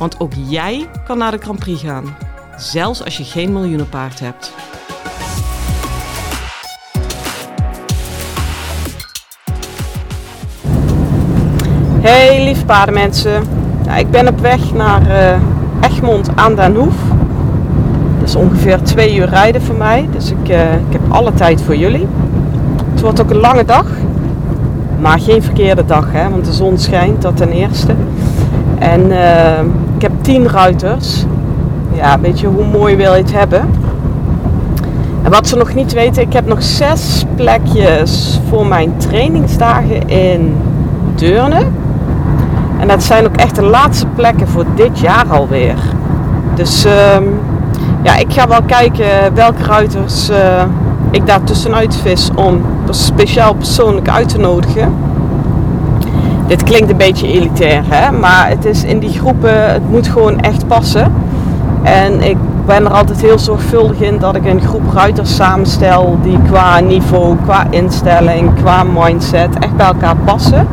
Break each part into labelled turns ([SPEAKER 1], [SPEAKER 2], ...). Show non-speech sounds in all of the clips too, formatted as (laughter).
[SPEAKER 1] Want ook jij kan naar de Grand Prix gaan, zelfs als je geen miljoenenpaard hebt. Hey lieve paardenmensen, nou, ik ben op weg naar uh, Egmond aan den Hoef. Dat is ongeveer twee uur rijden voor mij, dus ik, uh, ik heb alle tijd voor jullie. Het wordt ook een lange dag, maar geen verkeerde dag, hè, want de zon schijnt, dat ten eerste. En uh, ik heb tien ruiters. Ja, weet je, hoe mooi wil je het hebben? En wat ze nog niet weten, ik heb nog zes plekjes voor mijn trainingsdagen in Deurne. En dat zijn ook echt de laatste plekken voor dit jaar alweer. Dus uh, ja, ik ga wel kijken welke ruiters uh, ik daar tussenuit vis om speciaal persoonlijk uit te nodigen. Dit klinkt een beetje elitair, hè? maar het is in die groepen, het moet gewoon echt passen. En ik ben er altijd heel zorgvuldig in dat ik een groep ruiters samenstel die qua niveau, qua instelling, qua mindset echt bij elkaar passen.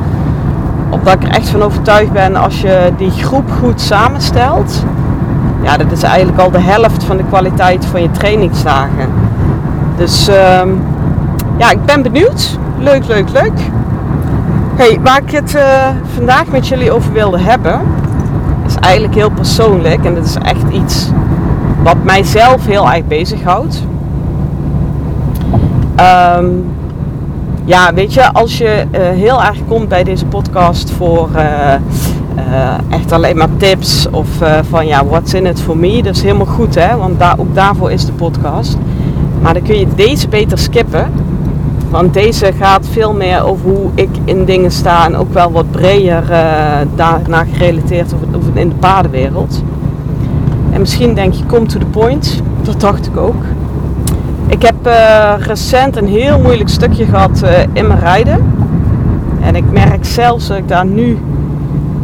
[SPEAKER 1] Omdat ik er echt van overtuigd ben als je die groep goed samenstelt, ja, dat is eigenlijk al de helft van de kwaliteit van je trainingsdagen. Dus uh, ja, ik ben benieuwd. Leuk, leuk, leuk. Hey, waar ik het uh, vandaag met jullie over wilde hebben, is eigenlijk heel persoonlijk en dat is echt iets wat mijzelf heel erg bezighoudt. Um, ja, weet je, als je uh, heel erg komt bij deze podcast voor uh, echt alleen maar tips of van ja, what's in it for me, dat is helemaal goed hè, want daar, ook daarvoor is de podcast. Maar dan kun je deze beter skippen. Want deze gaat veel meer over hoe ik in dingen sta en ook wel wat breder uh, daarna gerelateerd over, over in de paardenwereld. En misschien denk je, come to the point. Dat dacht ik ook. Ik heb uh, recent een heel moeilijk stukje gehad uh, in mijn rijden. En ik merk zelfs dat ik daar nu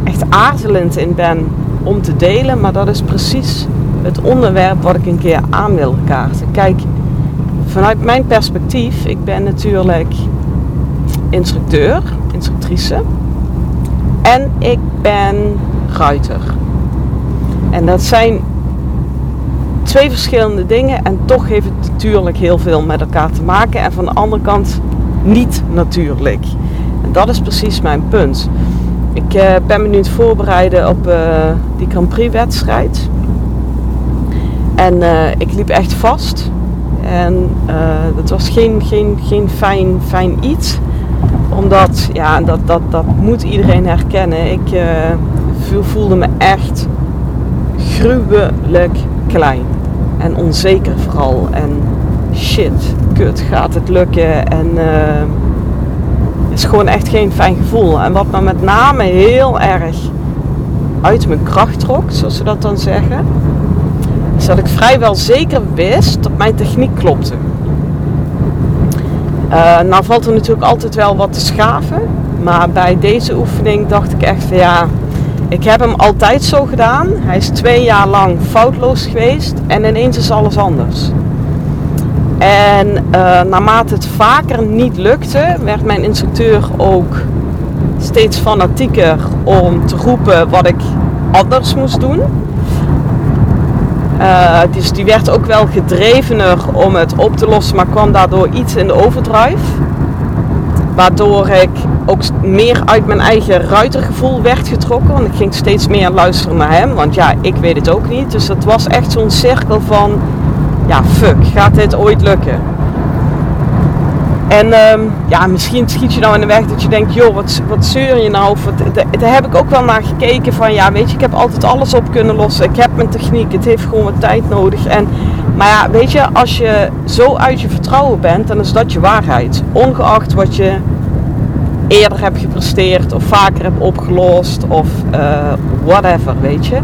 [SPEAKER 1] echt aarzelend in ben om te delen. Maar dat is precies het onderwerp wat ik een keer aan wil kaarten. Kijk, vanuit mijn perspectief, ik ben natuurlijk instructeur, instructrice. En ik ben ruiter. En dat zijn twee verschillende dingen en toch heeft het natuurlijk heel veel met elkaar te maken. En van de andere kant niet natuurlijk. En dat is precies mijn punt. Ik uh, ben me nu het voorbereiden op uh, die Grand Prix wedstrijd. En uh, ik liep echt vast. En dat was geen, geen, geen fijn, fijn iets. Omdat, ja, dat, dat, dat moet iedereen herkennen. Ik uh, voelde me echt gruwelijk klein. En onzeker vooral. En shit, kut, gaat het lukken? En uh, is gewoon echt geen fijn gevoel. En wat me met name heel erg uit mijn kracht trok, zoals ze dat dan zeggen dat ik vrijwel zeker wist dat mijn techniek klopte. Uh, nou valt er natuurlijk altijd wel wat te schaven. Maar bij deze oefening dacht ik echt van ja, ik heb hem altijd zo gedaan. Hij is twee jaar lang foutloos geweest en ineens is alles anders. En uh, naarmate het vaker niet lukte, werd mijn instructeur ook steeds fanatieker om te roepen wat ik anders moest doen. Uh, dus die werd ook wel gedrevener om het op te lossen, maar kwam daardoor iets in de overdrive. Waardoor ik ook meer uit mijn eigen ruitergevoel werd getrokken. Want ik ging steeds meer luisteren naar hem. Want ja, ik weet het ook niet. Dus het was echt zo'n cirkel van... Ja, fuck, gaat dit ooit lukken? En um, ja, misschien schiet je nou in de weg dat je denkt, joh, wat, wat zeur je nou? Of daar heb ik ook wel naar gekeken van, ja, weet je, ik heb altijd alles op kunnen lossen. Ik heb mijn techniek, het heeft gewoon wat tijd nodig. En, maar ja, weet je, als je zo uit je vertrouwen bent, dan is dat je waarheid. Ongeacht wat je eerder hebt gepresteerd of vaker hebt opgelost of uh, whatever, weet je.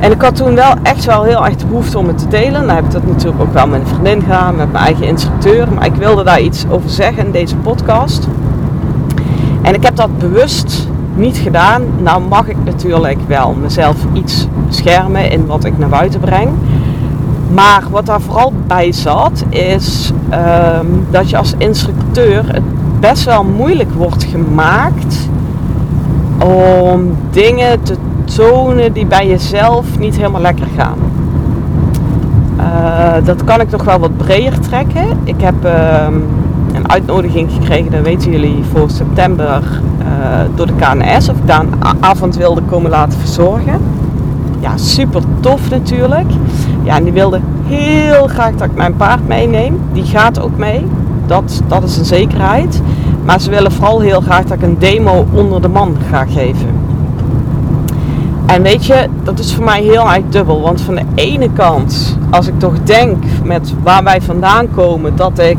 [SPEAKER 1] En ik had toen wel echt wel heel erg de behoefte om het te delen. Dan heb ik dat natuurlijk ook wel met een vriendin gedaan, met mijn eigen instructeur. Maar ik wilde daar iets over zeggen in deze podcast. En ik heb dat bewust niet gedaan. Nou mag ik natuurlijk wel mezelf iets beschermen in wat ik naar buiten breng. Maar wat daar vooral bij zat, is ehm, dat je als instructeur het best wel moeilijk wordt gemaakt om dingen te die bij jezelf niet helemaal lekker gaan. Uh, dat kan ik nog wel wat breder trekken. Ik heb uh, een uitnodiging gekregen, dat weten jullie, voor september uh, door de KNS. Of ik daar een avond wilde komen laten verzorgen. Ja, super tof natuurlijk. Ja, en die wilde heel graag dat ik mijn paard meeneem. Die gaat ook mee. Dat, dat is een zekerheid. Maar ze willen vooral heel graag dat ik een demo onder de man ga geven. En weet je, dat is voor mij heel erg dubbel. Want van de ene kant, als ik toch denk met waar wij vandaan komen, dat ik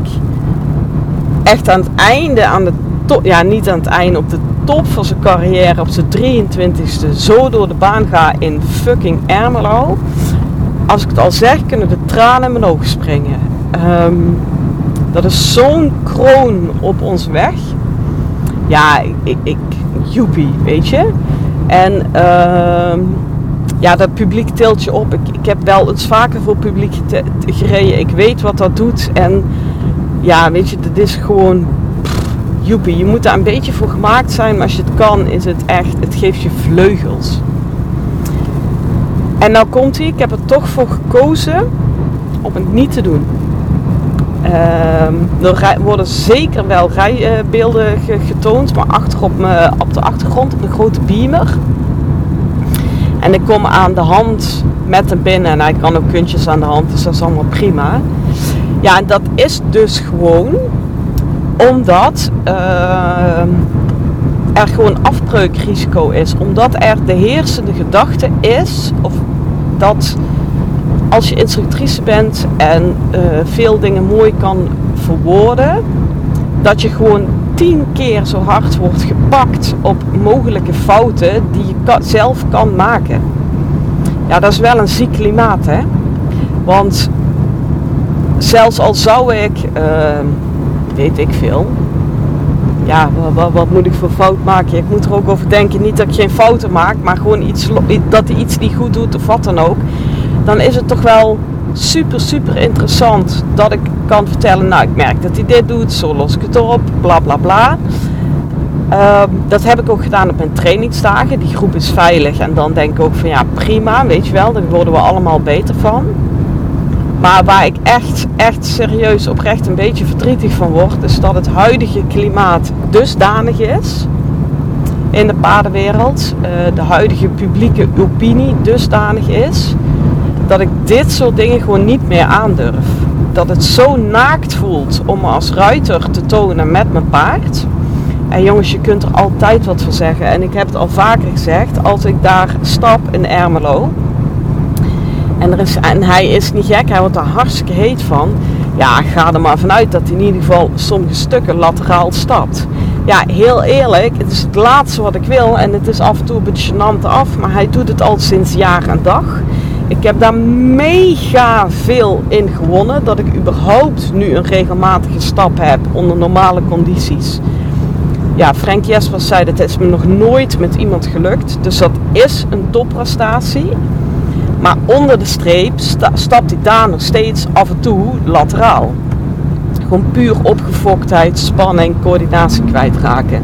[SPEAKER 1] echt aan het einde, aan de top, ja niet aan het einde, op de top van zijn carrière, op zijn 23ste, zo door de baan ga in fucking Ermelo. Als ik het al zeg, kunnen de tranen in mijn ogen springen. Ehm, dat is zo'n kroon op ons weg. Ja, ik, ik, joepie, weet je. En uh, ja, dat publiek tilt je op. Ik, ik heb wel eens vaker voor publiek gereden. Ik weet wat dat doet. En ja, weet je, dat is gewoon joepie. Je moet daar een beetje voor gemaakt zijn. Maar als je het kan, is het echt, het geeft je vleugels. En nou komt hij. Ik heb er toch voor gekozen om het niet te doen. Uh, er worden zeker wel rijbeelden getoond, maar achter op, me, op de achtergrond op een grote beamer. En ik kom aan de hand met hem binnen en hij kan ook kuntjes aan de hand, dus dat is allemaal prima. Ja, en dat is dus gewoon omdat uh, er gewoon afbreukrisico is. Omdat er de heersende gedachte is, of dat als je instructrice bent en uh, veel dingen mooi kan verwoorden, dat je gewoon tien keer zo hard wordt gepakt op mogelijke fouten die je zelf kan maken. Ja, dat is wel een ziek klimaat, hè? Want zelfs al zou ik, uh, weet ik veel, ja, wat, wat, moet ik voor fout maken? Ik moet er ook over denken, niet dat ik geen fouten maak, maar gewoon iets, dat hij iets niet goed doet of wat dan ook dan is het toch wel super, super interessant dat ik kan vertellen, nou ik merk dat hij dit doet, zo los ik het op, bla bla bla. Uh, dat heb ik ook gedaan op mijn trainingsdagen. Die groep is veilig en dan denk ik ook van ja prima, weet je wel, daar worden we allemaal beter van. Maar waar ik echt, echt serieus oprecht een beetje verdrietig van word, is dat het huidige klimaat dusdanig is in de paardenwereld, uh, de huidige publieke opinie dusdanig is, dat ik dit soort dingen gewoon niet meer aandurf. Dat het zo naakt voelt om me als ruiter te tonen met mijn paard. En jongens, je kunt er altijd wat van zeggen. En ik heb het al vaker gezegd, als ik daar stap in Ermelo. En, er is, en hij is niet gek, hij wordt er hartstikke heet van. Ja, ga er maar vanuit dat hij in ieder geval sommige stukken lateraal stapt. Ja, heel eerlijk, het is het laatste wat ik wil. En het is af en toe een beetje gênant af. Maar hij doet het al sinds jaar en dag. Ik heb daar mega veel in gewonnen. Dat ik überhaupt nu een regelmatige stap heb onder normale condities. Ja, Frank Jespers zei dat het is me nog nooit met iemand gelukt. Dus dat is een topprestatie. Maar onder de streep stapt hij daar nog steeds af en toe lateraal. Gewoon puur opgefoktheid, spanning, coördinatie kwijtraken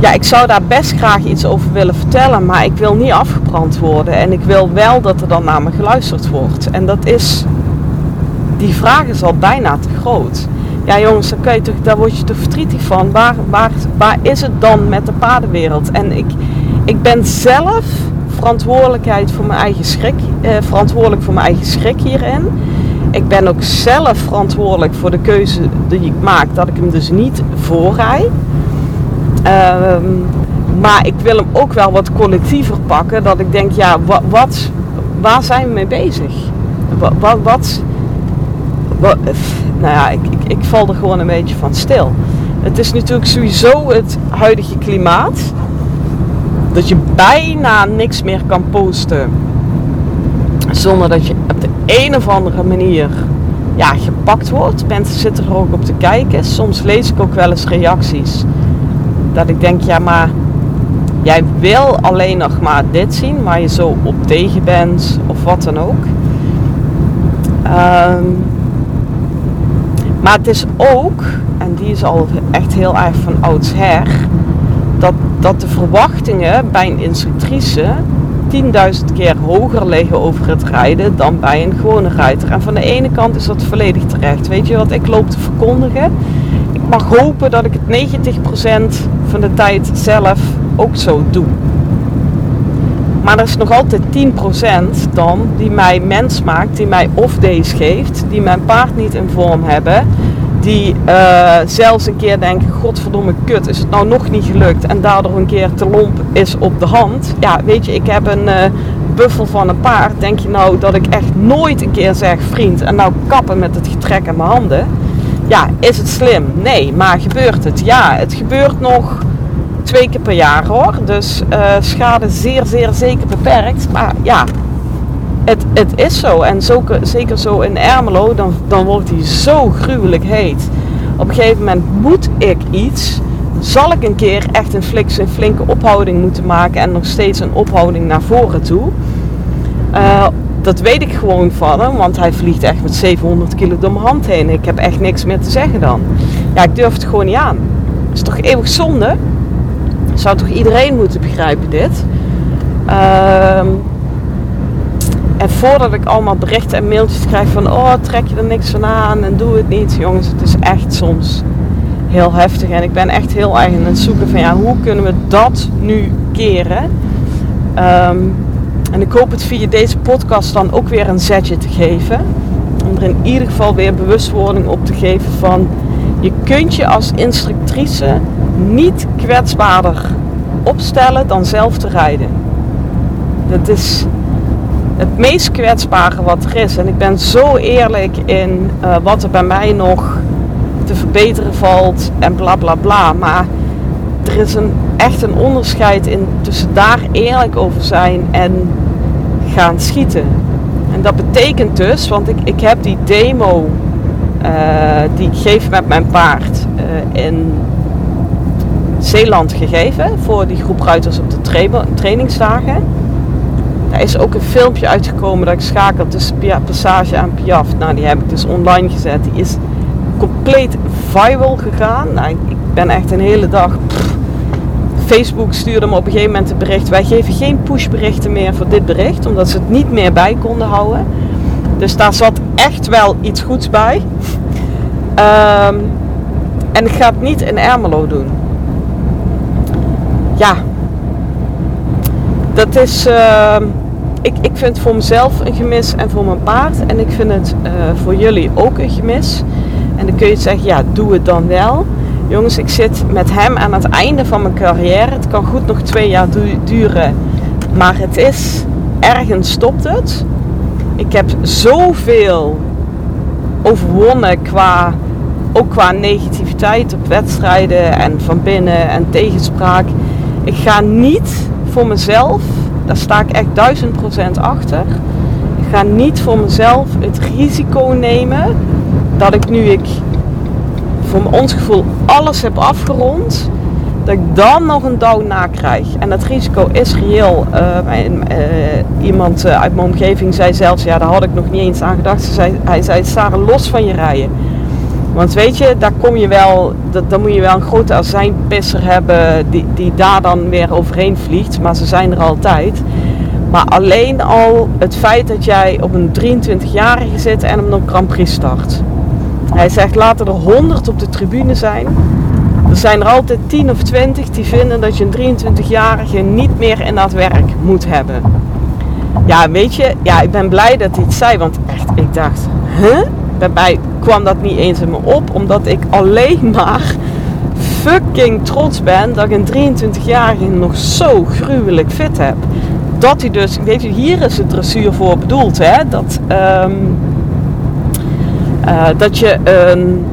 [SPEAKER 1] ja, ik zou daar best graag iets over willen vertellen, maar ik wil niet afgebrand worden. En ik wil wel dat er dan naar me geluisterd wordt. En dat is, die vraag is al bijna te groot. Ja jongens, daar, toch, daar word je toch verdrietig van. Waar, waar, waar is het dan met de paardenwereld? En ik, ik ben zelf verantwoordelijkheid voor mijn eigen schrik, eh, verantwoordelijk voor mijn eigen schrik hierin. Ik ben ook zelf verantwoordelijk voor de keuze die ik maak, dat ik hem dus niet voorrij. Ehm, maar ik wil hem ook wel wat collectiever pakken. Dat ik denk, ja, wat, waar zijn we mee bezig? Wat, wat, wat, nou ja, ik, ik, ik val er gewoon een beetje van stil. Het is natuurlijk sowieso het huidige klimaat. Dat je bijna niks meer kan posten Zonder dat je op de een of andere manier ja, gepakt wordt. Mensen zitten er ook op te kijken. Soms lees ik ook wel eens reacties. Dat ik denk, ja maar jij wil alleen nog maar dit zien, waar je zo op tegen bent of wat dan ook. Ehm, maar het is ook, en die is al echt heel erg van oudsher, dat, dat de verwachtingen bij een instructrice 10.000 keer hoger liggen over het rijden dan bij een gewone rijder. En van de ene kant is dat volledig terecht. Weet je wat ik loop te verkondigen? Mag hopen dat ik het 90% van de tijd zelf ook zo doe. Maar er is nog altijd 10% dan die mij mens maakt, die mij off-days geeft, die mijn paard niet in vorm hebben, die uh, zelfs een keer denken, godverdomme kut, is het nou nog niet gelukt en daardoor een keer te lomp is op de hand. Ja, weet je, ik heb een uh, buffel van een paard. Denk je nou dat ik echt nooit een keer zeg, vriend, en nou kappen met het getrek in mijn handen? Ja, is het slim? Nee, maar gebeurt het? Ja, het gebeurt nog twee keer per jaar hoor. Dus uh, schade zeer, zeer zeker beperkt. Maar ja, het, het is zo. En zo, zeker zo in Ermelo, dan, dan wordt hij zo gruwelijk heet. Op een gegeven moment moet ik iets. Zal ik een keer echt een, flik, een flinke ophouding moeten maken en nog steeds een ophouding naar voren toe? Uh, dat weet ik gewoon van hem, want hij vliegt echt met 700 kilo door mijn hand heen. Ik heb echt niks meer te zeggen dan. Ja, ik durf het gewoon niet aan. Dat is toch eeuwig zonde? Zou toch iedereen moeten begrijpen dit? Uh, en voordat ik allemaal berichten en mailtjes krijg van oh trek je er niks van aan en doe het niet. Jongens, het is echt soms heel heftig. En ik ben echt heel erg aan het zoeken van ja, hoe kunnen we dat nu keren? Um, en ik hoop het via deze podcast dan ook weer een zetje te geven. Om er in ieder geval weer bewustwording op te geven van je kunt je als instructrice niet kwetsbaarder opstellen dan zelf te rijden. Dat is het meest kwetsbare wat er is. En ik ben zo eerlijk in uh, wat er bij mij nog te verbeteren valt en bla bla bla. Maar er is een, echt een onderscheid in tussen daar eerlijk over zijn en gaan schieten. En dat betekent dus, want ik, ik heb die demo uh, die ik geef met mijn paard uh, in Zeeland gegeven voor die groep ruiters op de tra trainingsdagen. Daar is ook een filmpje uitgekomen dat ik schakel tussen Passage en Piaf. Nou, die heb ik dus online gezet. Die is compleet viral gegaan. Nou, ik ben echt een hele dag. Facebook stuurde me op een gegeven moment een bericht. Wij geven geen pushberichten meer voor dit bericht, omdat ze het niet meer bij konden houden. Dus daar zat echt wel iets goeds bij. Um, en ik ga het niet in Ermelo doen. Ja, dat is. Uh, ik, ik vind het voor mezelf een gemis en voor mijn paard. En ik vind het uh, voor jullie ook een gemis. En dan kun je zeggen, ja, doe het dan wel. Jongens, ik zit met hem aan het einde van mijn carrière. Het kan goed nog twee jaar du duren. Maar het is, ergens stopt het. Ik heb zoveel overwonnen qua, ook qua negativiteit op wedstrijden en van binnen en tegenspraak. Ik ga niet voor mezelf, daar sta ik echt duizend procent achter. Ik ga niet voor mezelf het risico nemen dat ik nu ik voor ons gevoel alles heb afgerond, dat ik dan nog een down na krijg. En dat risico is reëel. Uh, iemand uh, uit mijn omgeving zei zelfs, ja daar had ik nog niet eens aan gedacht. Ze zei, hij zei, sta los van je rijden. Want weet je, daar kom je wel, dat, dan moet je wel een grote azijnpisser hebben die, die daar dan weer overheen vliegt. Maar ze zijn er altijd. Maar alleen al het feit dat jij op een 23-jarige zit en hem op Grand Prix start. Hij zegt laten er 100 op de tribune zijn. Er zijn er altijd 10 of 20 die vinden dat je een 23-jarige niet meer in dat werk moet hebben. Ja, weet je, ja, ik ben blij dat hij het zei, want echt, ik dacht, huh? Daarbij kwam dat niet eens in me op, omdat ik alleen (laughs) maar fucking trots ben dat ik een 23-jarige nog zo gruwelijk fit heb. Dat hij dus, weet je, hier is het dressuur voor bedoeld, hè? Dat, um, uh, dat je een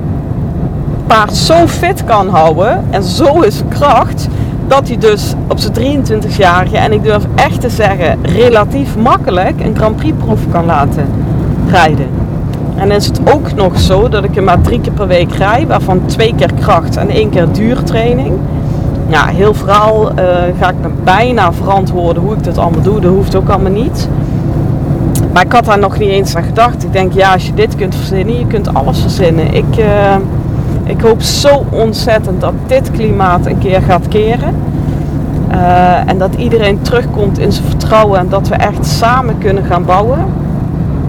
[SPEAKER 1] paard zo fit kan houden en zo is kracht dat hij dus op zijn 23-jarige, en ik durf echt te zeggen, relatief makkelijk een Grand Prix proef kan laten rijden. En dan is het ook nog zo dat ik hem maar drie keer per week rijd, waarvan twee keer kracht en één keer duurtraining. Ja, heel vooral uh, ga ik me bijna verantwoorden hoe ik dat allemaal doe. Dat hoeft ook allemaal niet. Maar ik had daar nog niet eens aan gedacht. Ik denk, ja, als je dit kunt verzinnen, je kunt alles verzinnen. Ik, uh, ik hoop zo ontzettend dat dit klimaat een keer gaat keren. Uh, en dat iedereen terugkomt in zijn vertrouwen en dat we echt samen kunnen gaan bouwen.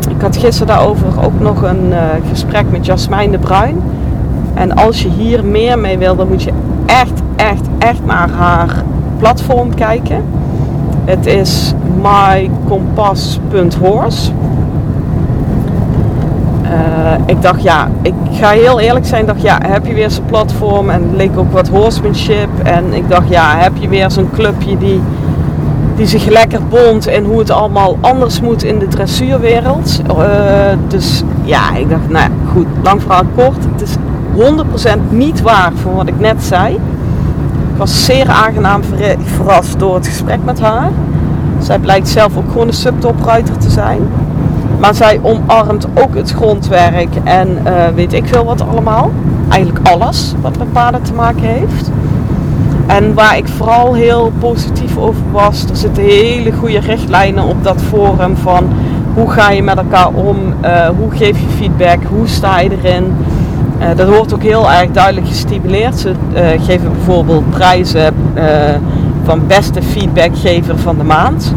[SPEAKER 1] Ik had gisteren daarover ook nog een uh, gesprek met Jasmijn de Bruin. En als je hier meer mee wil, dan moet je echt, echt, echt naar haar platform kijken. Het is mycompass.horse. Uh, ik dacht, ja, ik ga heel eerlijk zijn. dacht, ja, heb je weer zo'n platform? En leek ook wat horsemanship. En ik dacht, ja, heb je weer zo'n clubje die, die zich lekker bond en hoe het allemaal anders moet in de dressuurwereld. Uh, dus ja, ik dacht, nou goed, lang verhaal kort. Het is 100% niet waar van wat ik net zei. Was zeer aangenaam verrast door het gesprek met haar. Zij blijkt zelf ook gewoon een subtopruiter te zijn. Maar zij omarmt ook het grondwerk en uh, weet ik veel wat allemaal. Eigenlijk alles wat met paarden te maken heeft. En waar ik vooral heel positief over was, er zitten hele goede richtlijnen op dat forum van hoe ga je met elkaar om, uh, hoe geef je feedback, hoe sta je erin. Uh, dat wordt ook heel erg duidelijk gestimuleerd. Ze geven bijvoorbeeld prijzen van beste feedbackgever van de maand.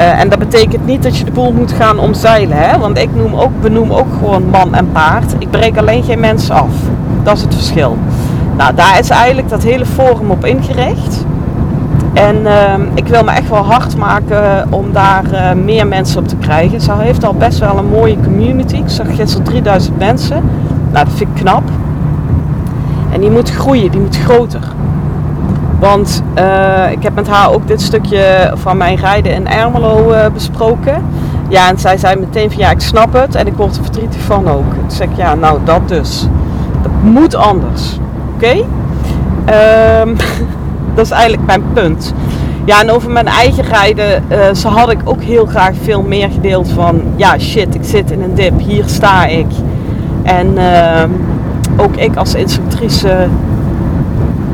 [SPEAKER 1] Uh, en dat betekent niet dat je de boel moet gaan omzeilen. Hè? Want ik noem ook, benoem ook gewoon man en paard. Ik breek alleen geen mensen af. Dat is het verschil. Nou, daar is eigenlijk dat hele forum op ingericht. En uh, ik wil me echt wel hard maken om daar uh, meer mensen op te krijgen. Ze heeft al best wel een mooie community. Ik zag gisteren 3000 mensen. Nou, dat vind ik knap. En die moet groeien, die moet groter. Want uh, ik heb met haar ook dit stukje van mijn rijden in Ermelo uh, besproken. Ja, en zij zei meteen van ja, ik snap het en ik word er verdrietig van ook. Toen zei ik ja, nou dat dus. Dat moet anders. Oké? Um, (laughs) dat is eigenlijk mijn punt. Ja, en over mijn eigen rijden, uh, zo had ik ook heel graag veel meer gedeeld van ja, shit, ik zit in een dip, hier sta ik. En ook ik als instructrice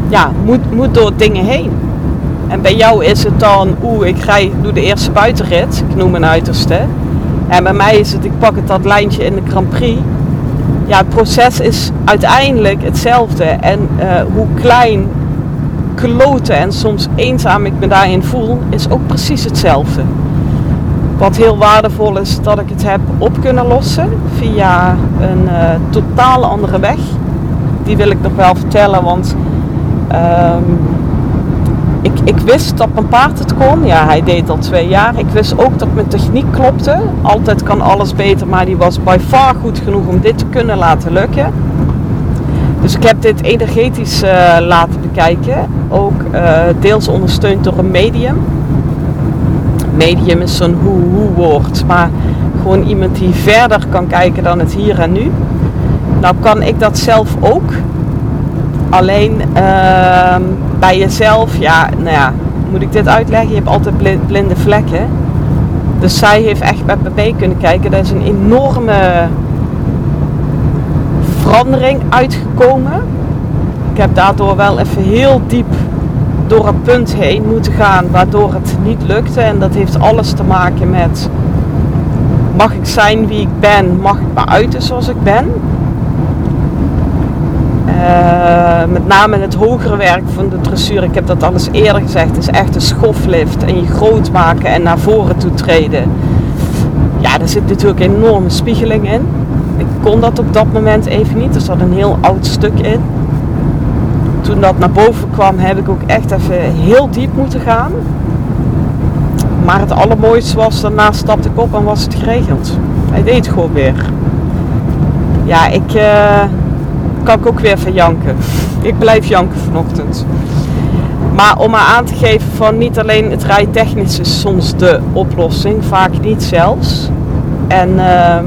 [SPEAKER 1] ja, moet, moet door dingen heen. En bij jou is het dan, oeh, ik ga, doe de eerste buitenrit, ik noem een uiterste. En bij mij is het, ik pak het dat lijntje in de Grand Prix. Ja, het proces is uiteindelijk hetzelfde. En uh, hoe klein, kloten en soms eenzaam ik me daarin voel, is ook precies hetzelfde. Wat heel waardevol is, dat ik het heb op kunnen lossen via een uh, totaal andere weg. Die wil ik nog wel vertellen, want Um, ik, ik, wist dat mijn paard het kon. Ja, hij deed al twee jaar. Ik wist ook dat mijn techniek klopte. Altijd kan alles beter, maar die was by far goed genoeg om dit te kunnen laten lukken. Dus ik heb dit energetisch uh, laten bekijken. Ook uh, deels ondersteund door een medium. Medium is zo'n hoe-hoe woord, maar gewoon iemand die verder kan kijken dan het hier en nu. Nou kan ik dat zelf ook. Alleen uh, bij jezelf, ja, nou ja, moet ik dit uitleggen? Je hebt altijd blinde vlekken. Dus zij heeft echt met me mee kunnen kijken. Er is een enorme verandering uitgekomen. Ik heb daardoor wel even heel diep door een punt heen moeten gaan waardoor het niet lukte. En dat heeft alles te maken met mag ik zijn wie ik ben, mag ik me uiten zoals ik ben. Uh, met name het hogere werk van de dressuur, ik heb dat alles eerder gezegd, is echt een schoflift en je groot maken en naar voren toe treden. Ja, daar zit natuurlijk enorme spiegeling in. Ik kon dat op dat moment even niet, er zat een heel oud stuk in. Toen dat naar boven kwam, heb ik ook echt even heel diep moeten gaan. Maar het allermooiste was, daarna stapte ik op en was het geregeld. Hij deed gewoon weer. Ja, ik, uh, kan ik ook weer van janken. Ik blijf janken vanochtend. Maar om maar aan te geven van niet alleen het rijtechnisch is soms de oplossing, vaak niet zelfs. En uh,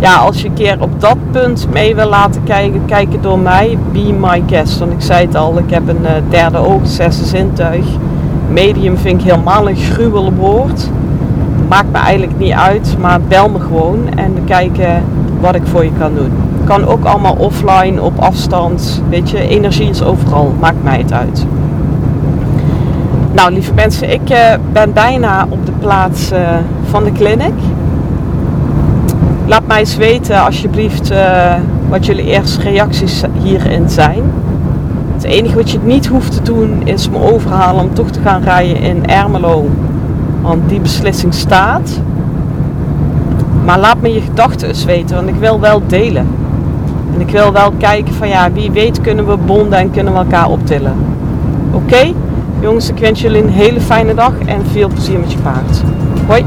[SPEAKER 1] ja, als je een keer op dat punt mee wil laten kijken, kijken door mij, be my guest. Want ik zei het al, ik heb een uh, derde oog, zesde zintuig. Medium vind ik helemaal een gruwelwoord. Maakt me eigenlijk niet uit, maar bel me gewoon en we kijken wat ik voor je kan doen. Kan ook allemaal offline, op afstand. Weet je, energie is overal, maakt mij het uit. Nou, lieve mensen, ik uh, ben bijna op de plaats uh, van de clinic. Laat mij eens weten alsjeblieft uh, wat jullie eerste reacties hierin zijn. Het enige wat je niet hoeft te doen is me overhalen om toch te gaan rijden in Ermelo. Want die beslissing staat. Maar laat me je gedachten eens weten, want ik wil wel delen. En ik wil wel kijken van ja, wie weet kunnen we bonden en kunnen we elkaar optillen. Oké? Jongens, ik wens jullie een hele fijne dag en veel plezier met je paard. Hoi!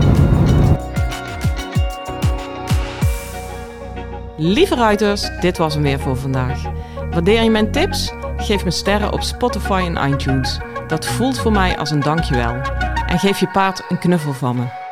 [SPEAKER 1] Lieve ruiters, dit was hem weer voor vandaag. Waardeer je mijn tips? Geef me sterren op Spotify en iTunes. Dat voelt voor mij als een dankjewel. En geef je paard een knuffel van me.